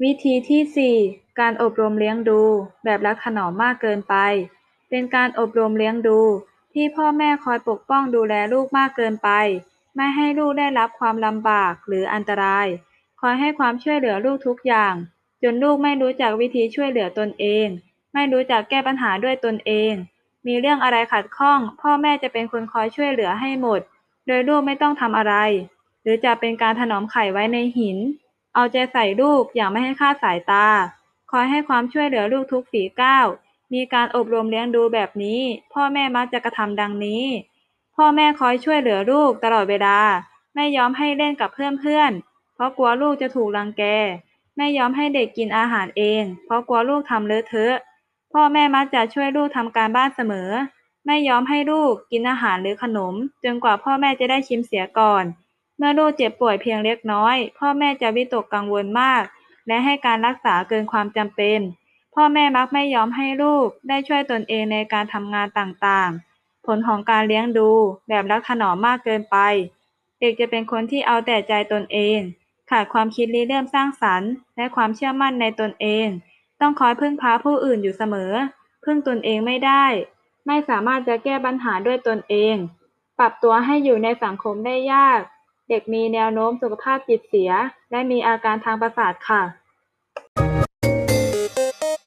วิธีที่4การอบรมเลี้ยงดูแบบรักถนอมมากเกินไป เป็นการอบรมเลี้ยงดูที่พ่อแม่คอยปกป้องดูแลลูกมากเกินไป ไม่ให้ลูกได้รับความลำบากหรืออันตราย คอยให้ความช่วยเหลือลูกทุกอย่าง จนลูกไม่รู้จักวิธีช่วยเหลือตนเอง ไม่รู้จักแก้ปัญหาด้วยตนเอง มีเรื่องอะไรขัดข้อง พ่อแม่จะเป็นคนคอยช่วยเหลือให้หมด โดยลูกไม่ต้องทำอะไร หรือจะเป็นการถนอมไข่ไว้ในหิน เอาใจใส่ลูกอย่างไม่ให้คลาดสายตา คอยให้ความช่วยเหลือลูกทุกฝีก้าว มีการอบรมเลี้ยงดูแบบนี้ พ่อแม่มักจะกระทำดังนี้ พ่อแม่คอยช่วยเหลือลูกตลอดเวลา ไม่ยอมให้เล่นกับเพื่อนๆ เพราะกลัวลูกจะถูกรังแก ไม่ยอมให้เด็กกินอาหารเอง เพราะกลัวลูกทำเลอะเทอะ พ่อแม่มักจะช่วยลูกทำการบ้านเสมอ ไม่ยอมให้ลูกกินอาหารหรือขนม จนกว่าพ่อแม่จะได้ชิมเสียก่อน เมื่อลูกเจ็บป่วยเพียงเล็กน้อย พ่อแม่จะวิตกกังวลมาก และให้การรักษาเกินความจำเป็น พ่อแม่มักไม่ยอมให้ลูกได้ช่วยตนเองในการทำงานต่างๆ ผลของการเลี้ยงดูแบบรักถนอมมากเกินไป เด็กจะเป็นคนที่เอาแต่ใจตนเอง ขาดความคิดริเริ่มสร้างสรรค์ และความเชื่อมั่นในตนเอง ต้องคอยพึ่งพาผู้อื่นอยู่เสมอ พึ่งตนเองไม่ได้ ไม่สามารถจะแก้ปัญหาด้วยตนเอง ปรับตัวให้อยู่ในสังคมได้ยาก เด็กมีแนวโน้มสุขภาพจิตเสียและมีอาการทางประสาทค่ะ